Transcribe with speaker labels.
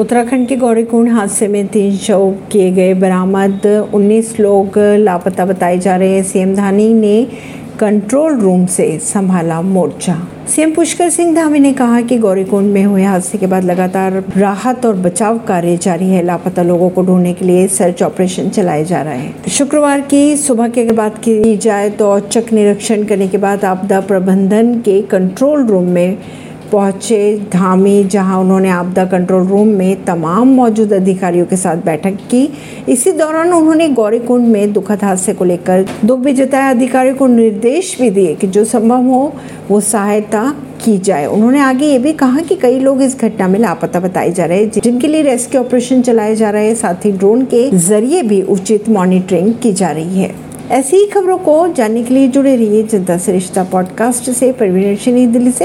Speaker 1: उत्तराखंड के गौरीकुंड हादसे में तीन शव किए गए बरामद। 19 लोग लापता बताए जा रहे हैं। सीएम धानी ने कंट्रोल रूम से संभाला मोर्चा। सीएम पुष्कर सिंह धामी ने कहा कि गौरीकुंड में हुए हादसे के बाद लगातार राहत और बचाव कार्य जारी है। लापता लोगों को ढूँढने के लिए सर्च ऑपरेशन चलाए जा रहे हैं। शुक्रवार की सुबह के बात की जाए तो औचक निरीक्षण करने के बाद आपदा प्रबंधन के कंट्रोल रूम में पहुँचे धामी जहाँ उन्होंने आपदा कंट्रोल रूम में तमाम मौजूद अधिकारियों के साथ बैठक की। इसी दौरान उन्होंने गौरीकुंड में दुखद हादसे को लेकर दुख भी जताया। अधिकारियों को निर्देश भी दिए कि जो संभव हो, वो सहायता की जाए। उन्होंने आगे ये भी कहा कि कई लोग इस घटना में लापता बताए जा रहे हैं, जिनके लिए रेस्क्यू ऑपरेशन चलाए जा रहे हैं। साथ ही ड्रोन के ज़रिए भी उचित मॉनिटरिंग की जा रही है। ऐसी ही खबरों को जानने के लिए जुड़े रहिए जनता से रिश्ता पॉडकास्ट से। परवीन दिल्ली से।